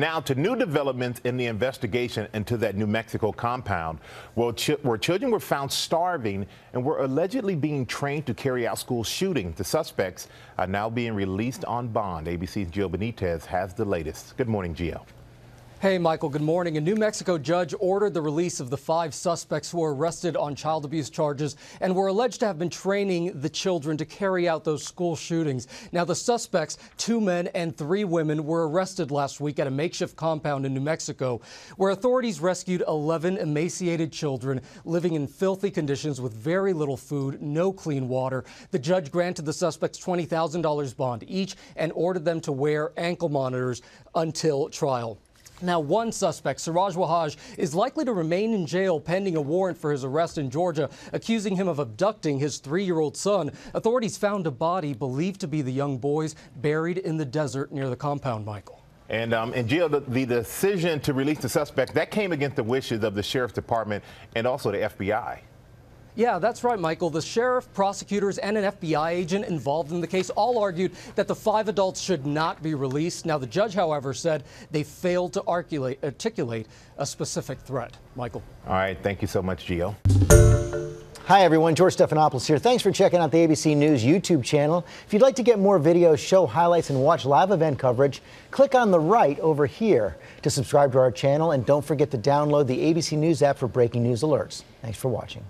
Now to new developments in the investigation into that New Mexico compound where, ch where, children were found starving and were allegedly being trained to carry out school shootings. The suspects are now being released on bond. ABC's Gio Benitez has the latest. Good morning, Gio. Hey, Michael, good morning. A New Mexico judge ordered the release of the five suspects who were arrested on child abuse charges and were alleged to have been training the children to carry out those school shootings. Now, the suspects, two men and three women, were arrested last week at a makeshift compound in New Mexico where authorities rescued 11 emaciated children living in filthy conditions with very little food, no clean water. The judge granted the suspects $20,000 bond each and ordered them to wear ankle monitors until trial. Now, one suspect, Siraj Wahhaj, is likely to remain in jail pending a warrant for his arrest in Georgia, accusing him of abducting his three-year-old son. Authorities found a body believed to be the young boy's buried in the desert near the compound, Michael. And, um, and Gio, the, the decision to release the suspect, that came against the wishes of the Sheriff's Department and also the FBI. Yeah, that's right, Michael. The sheriff, prosecutors, and an FBI agent involved in the case all argued that the five adults should not be released. Now, the judge, however, said they failed to articulate a specific threat. Michael. All right. Thank you so much, Gio. Hi, everyone. George Stephanopoulos here. Thanks for checking out the ABC News YouTube channel. If you'd like to get more videos, show highlights, and watch live event coverage, click on the right over here to subscribe to our channel. And don't forget to download the ABC News app for breaking news alerts. Thanks for watching.